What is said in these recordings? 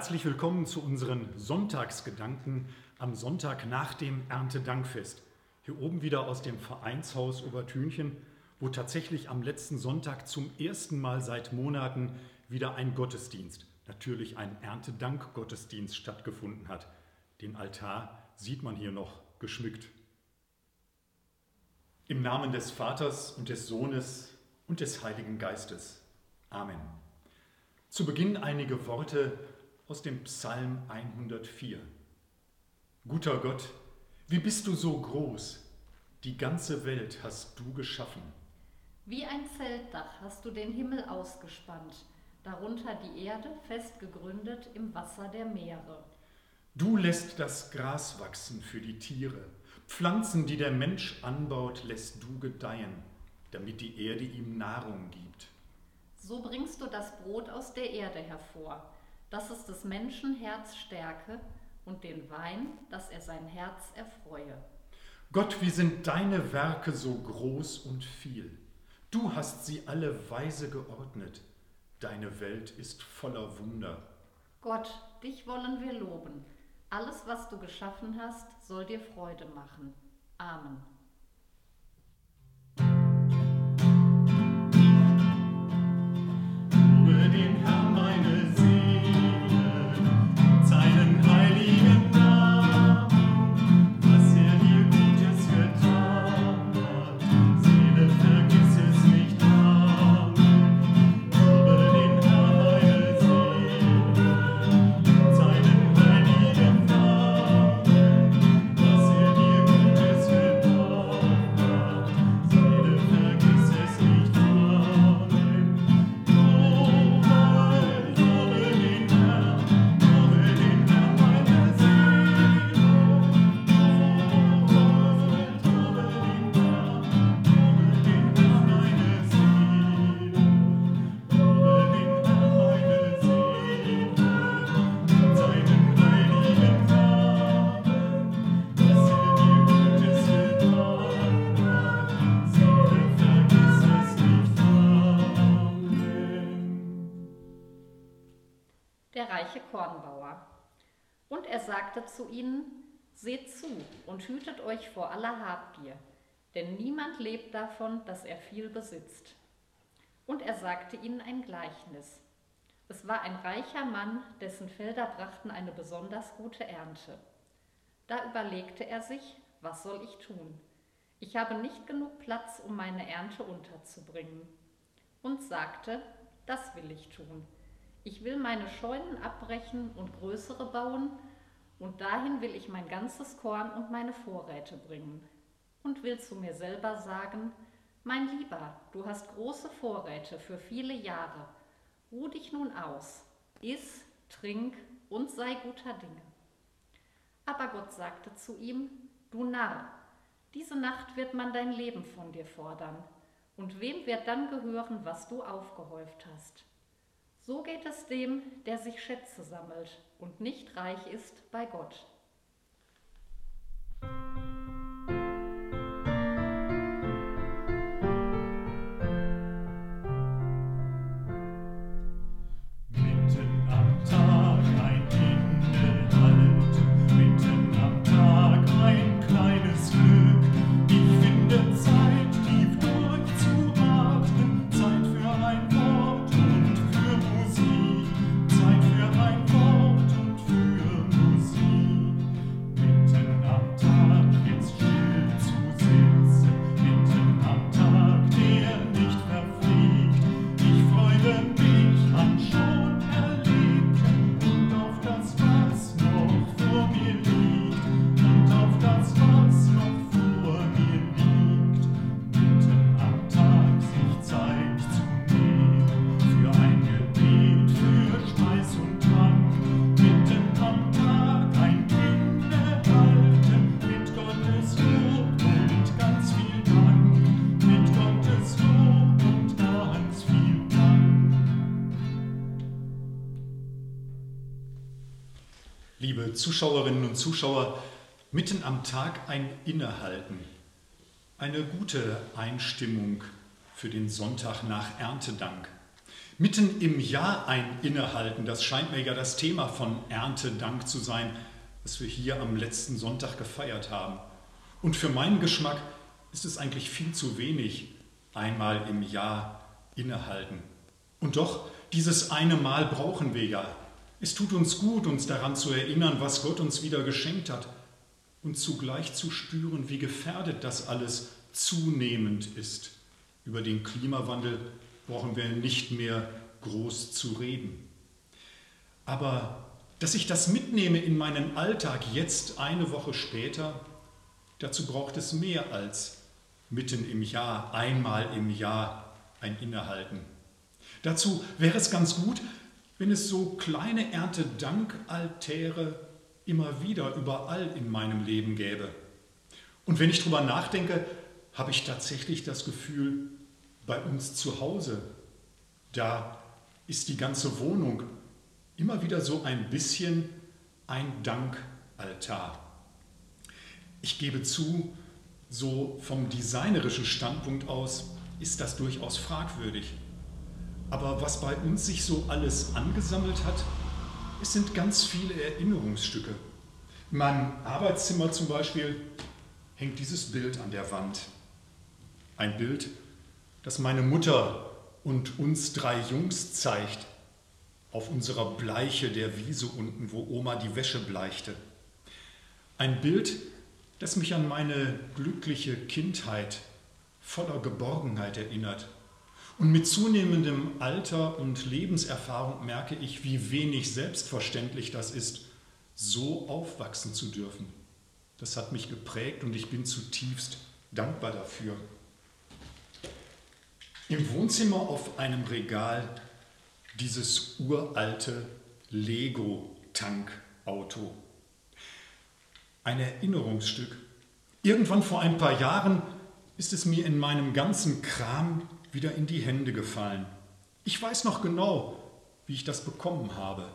Herzlich willkommen zu unseren Sonntagsgedanken am Sonntag nach dem Erntedankfest. Hier oben wieder aus dem Vereinshaus Obertünchen, wo tatsächlich am letzten Sonntag zum ersten Mal seit Monaten wieder ein Gottesdienst, natürlich ein Erntedank-Gottesdienst stattgefunden hat. Den Altar sieht man hier noch geschmückt. Im Namen des Vaters und des Sohnes und des Heiligen Geistes. Amen. Zu Beginn einige Worte aus dem Psalm 104. Guter Gott, wie bist du so groß? Die ganze Welt hast du geschaffen. Wie ein Zeltdach hast du den Himmel ausgespannt, darunter die Erde fest gegründet im Wasser der Meere. Du lässt das Gras wachsen für die Tiere Pflanzen, die der Mensch anbaut, lässt du gedeihen, damit die Erde ihm Nahrung gibt. So bringst du das Brot aus der Erde hervor, dass es des Menschen Herz stärke und den Wein, dass er sein Herz erfreue. Gott, wie sind deine Werke so groß und viel? Du hast sie alle weise geordnet. Deine Welt ist voller Wunder. Gott, dich wollen wir loben alles, was du geschaffen hast, soll dir Freude machen. Amen. Sagte zu ihnen, Seht zu und hütet euch vor aller Habgier, denn niemand lebt davon, dass er viel besitzt. Und er sagte ihnen ein Gleichnis. Es war ein reicher Mann, dessen Felder brachten eine besonders gute Ernte. Da überlegte er sich, was soll ich tun? Ich habe nicht genug Platz, um meine Ernte unterzubringen. Und sagte, das will ich tun. Ich will meine Scheunen abbrechen und größere bauen, und dahin will ich mein ganzes Korn und meine Vorräte bringen. Und will zu mir selber sagen, mein Lieber, du hast große Vorräte für viele Jahre. Ruh dich nun aus, iss, trink und sei guter Dinge. Aber Gott sagte zu ihm, du Narr, diese Nacht wird man dein Leben von dir fordern. Und wem wird dann gehören, was du aufgehäuft hast? So geht es dem, der sich Schätze sammelt und nicht reich ist bei Gott. Zuschauerinnen und Zuschauer, mitten am Tag ein Innehalten, eine gute Einstimmung für den Sonntag nach Erntedank. Mitten im Jahr ein Innehalten, das scheint mir ja das Thema von Erntedank zu sein, das wir hier am letzten Sonntag gefeiert haben. Und für meinen Geschmack ist es eigentlich viel zu wenig, einmal im Jahr innehalten. Und doch, dieses eine Mal brauchen wir ja. Es tut uns gut, uns daran zu erinnern, was Gott uns wieder geschenkt hat und zugleich zu spüren, wie gefährdet das alles zunehmend ist. Über den Klimawandel brauchen wir nicht mehr groß zu reden. Aber dass ich das mitnehme in meinen Alltag jetzt eine Woche später, dazu braucht es mehr als mitten im Jahr, einmal im Jahr ein Innehalten. Dazu wäre es ganz gut, wenn es so kleine Erntedankaltäre immer wieder überall in meinem Leben gäbe. Und wenn ich darüber nachdenke, habe ich tatsächlich das Gefühl, bei uns zu Hause, da ist die ganze Wohnung immer wieder so ein bisschen ein Dankaltar. Ich gebe zu, so vom designerischen Standpunkt aus ist das durchaus fragwürdig. Aber was bei uns sich so alles angesammelt hat, es sind ganz viele Erinnerungsstücke. In meinem Arbeitszimmer zum Beispiel hängt dieses Bild an der Wand. Ein Bild, das meine Mutter und uns drei Jungs zeigt, auf unserer Bleiche der Wiese unten, wo Oma die Wäsche bleichte. Ein Bild, das mich an meine glückliche Kindheit voller Geborgenheit erinnert. Und mit zunehmendem Alter und Lebenserfahrung merke ich, wie wenig selbstverständlich das ist, so aufwachsen zu dürfen. Das hat mich geprägt und ich bin zutiefst dankbar dafür. Im Wohnzimmer auf einem Regal dieses uralte Lego-Tankauto. Ein Erinnerungsstück. Irgendwann vor ein paar Jahren ist es mir in meinem ganzen Kram wieder in die Hände gefallen. Ich weiß noch genau, wie ich das bekommen habe.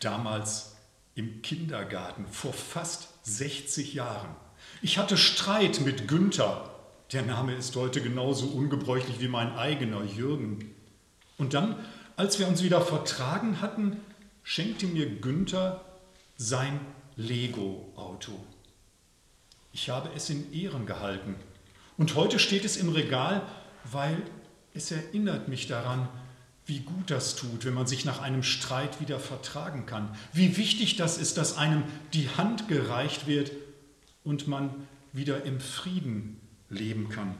Damals im Kindergarten vor fast 60 Jahren. Ich hatte Streit mit Günther. Der Name ist heute genauso ungebräuchlich wie mein eigener Jürgen. Und dann, als wir uns wieder vertragen hatten, schenkte mir Günther sein Lego-Auto. Ich habe es in Ehren gehalten. Und heute steht es im Regal, weil es erinnert mich daran, wie gut das tut, wenn man sich nach einem Streit wieder vertragen kann. Wie wichtig das ist, dass einem die Hand gereicht wird und man wieder im Frieden leben kann.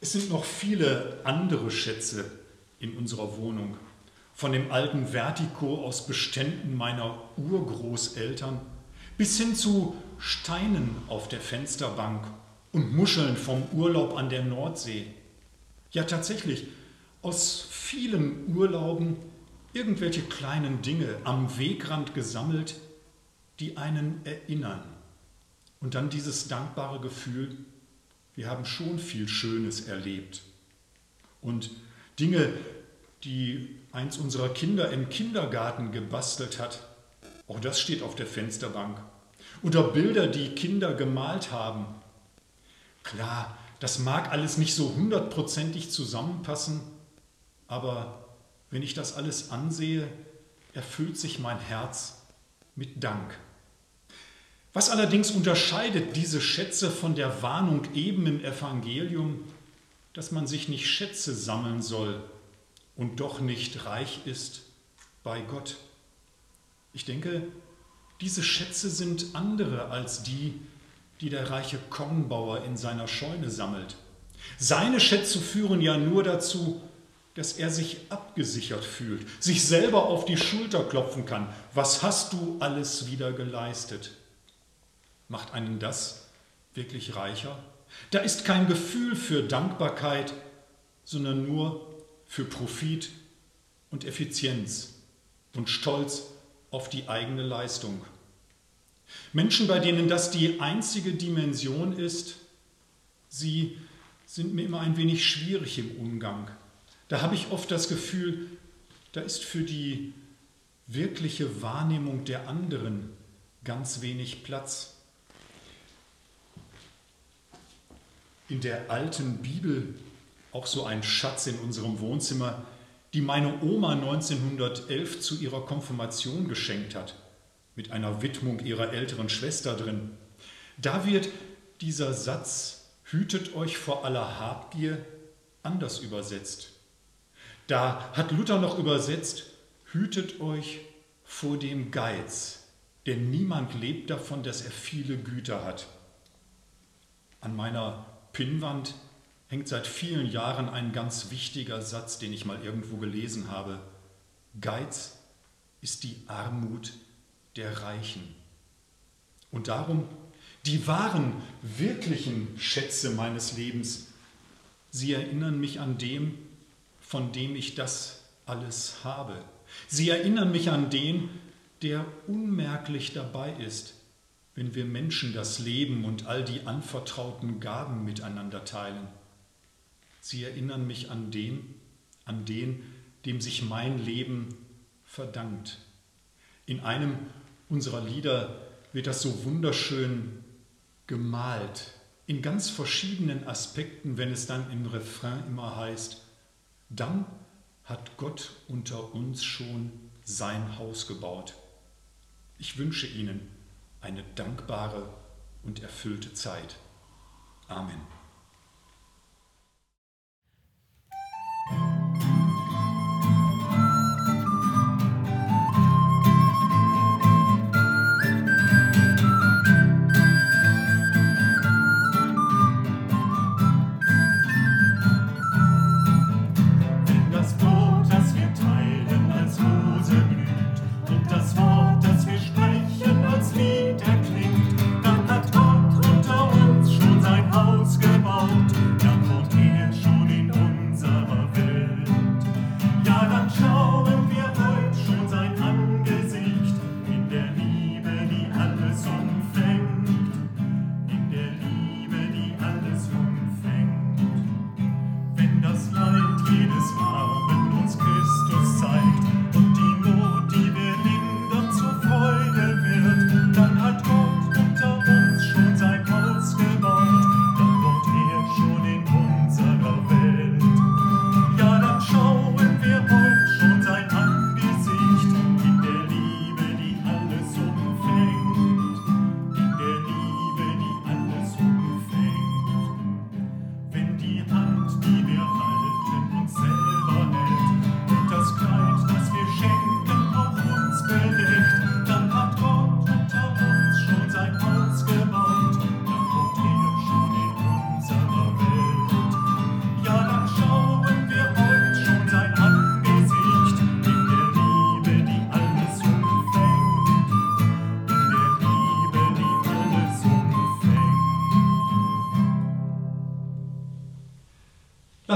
Es sind noch viele andere Schätze in unserer Wohnung. Von dem alten Vertico aus Beständen meiner Urgroßeltern bis hin zu Steinen auf der Fensterbank und Muscheln vom Urlaub an der Nordsee. Ja, tatsächlich, aus vielen Urlauben irgendwelche kleinen Dinge am Wegrand gesammelt, die einen erinnern. Und dann dieses dankbare Gefühl, wir haben schon viel Schönes erlebt. Und Dinge, die eins unserer Kinder im Kindergarten gebastelt hat, auch das steht auf der Fensterbank. Oder Bilder, die Kinder gemalt haben. Klar, das mag alles nicht so hundertprozentig zusammenpassen, aber wenn ich das alles ansehe, erfüllt sich mein Herz mit Dank. Was allerdings unterscheidet diese Schätze von der Warnung eben im Evangelium, dass man sich nicht Schätze sammeln soll und doch nicht reich ist bei Gott? Ich denke, diese Schätze sind andere als die, die der reiche Kornbauer in seiner Scheune sammelt. Seine Schätze führen ja nur dazu, dass er sich abgesichert fühlt, sich selber auf die Schulter klopfen kann. Was hast du alles wieder geleistet? Macht einen das wirklich reicher? Da ist kein Gefühl für Dankbarkeit, sondern nur für Profit und Effizienz und Stolz auf die eigene Leistung. Menschen, bei denen das die einzige Dimension ist, sie sind mir immer ein wenig schwierig im Umgang da habe ich oft das Gefühl, da ist für die wirkliche Wahrnehmung der anderen ganz wenig Platz. In der alten Bibel auch so ein Schatz in unserem Wohnzimmer, die meine Oma 1911 zu ihrer Konfirmation geschenkt hat, mit einer Widmung ihrer älteren Schwester drin. Da wird dieser Satz, hütet euch vor aller Habgier, anders übersetzt. Da hat Luther noch übersetzt, hütet euch vor dem Geiz, denn niemand lebt davon, dass er viele Güter hat. An meiner Pinnwand hängt seit vielen Jahren ein ganz wichtiger Satz, den ich mal irgendwo gelesen habe. Geiz ist die Armut der Reichen. Und darum, die wahren, wirklichen Schätze meines Lebens, sie erinnern mich an dem, von dem ich das alles habe. Sie erinnern mich an den, der unmerklich dabei ist, wenn wir Menschen das Leben und all die anvertrauten Gaben miteinander teilen. Sie erinnern mich an den, an den, dem sich mein Leben verdankt. In einem unserer Lieder wird das so wunderschön gemalt, in ganz verschiedenen Aspekten, wenn es dann im Refrain immer heißt, dann hat Gott unter uns schon sein Haus gebaut. Ich wünsche Ihnen eine dankbare und erfüllte Zeit. Amen.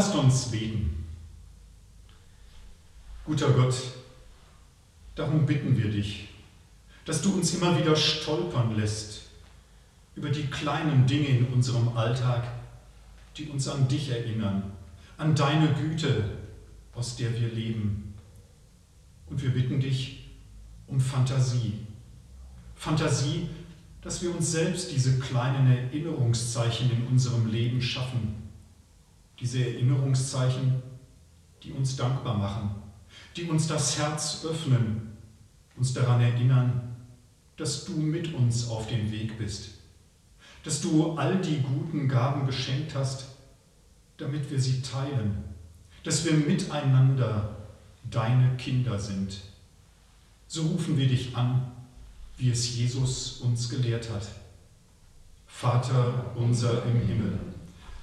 Lasst uns beten. Guter Gott, darum bitten wir dich, dass du uns immer wieder stolpern lässt über die kleinen Dinge in unserem Alltag, die uns an dich erinnern, an deine Güte, aus der wir leben. Und wir bitten dich um Fantasie. Fantasie, dass wir uns selbst diese kleinen Erinnerungszeichen in unserem Leben schaffen diese Erinnerungszeichen, die uns dankbar machen, die uns das Herz öffnen, uns daran erinnern, dass du mit uns auf dem Weg bist, dass du all die guten Gaben geschenkt hast, damit wir sie teilen, dass wir miteinander deine Kinder sind. So rufen wir dich an, wie es Jesus uns gelehrt hat. Vater unser im Himmel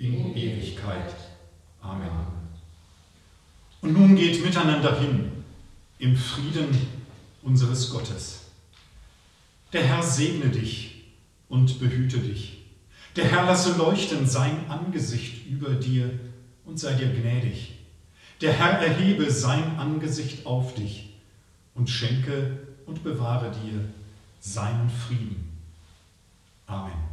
in Ewigkeit. Amen. Und nun geht miteinander hin im Frieden unseres Gottes. Der Herr segne dich und behüte dich. Der Herr lasse leuchten sein Angesicht über dir und sei dir gnädig. Der Herr erhebe sein Angesicht auf dich und schenke und bewahre dir seinen Frieden. Amen.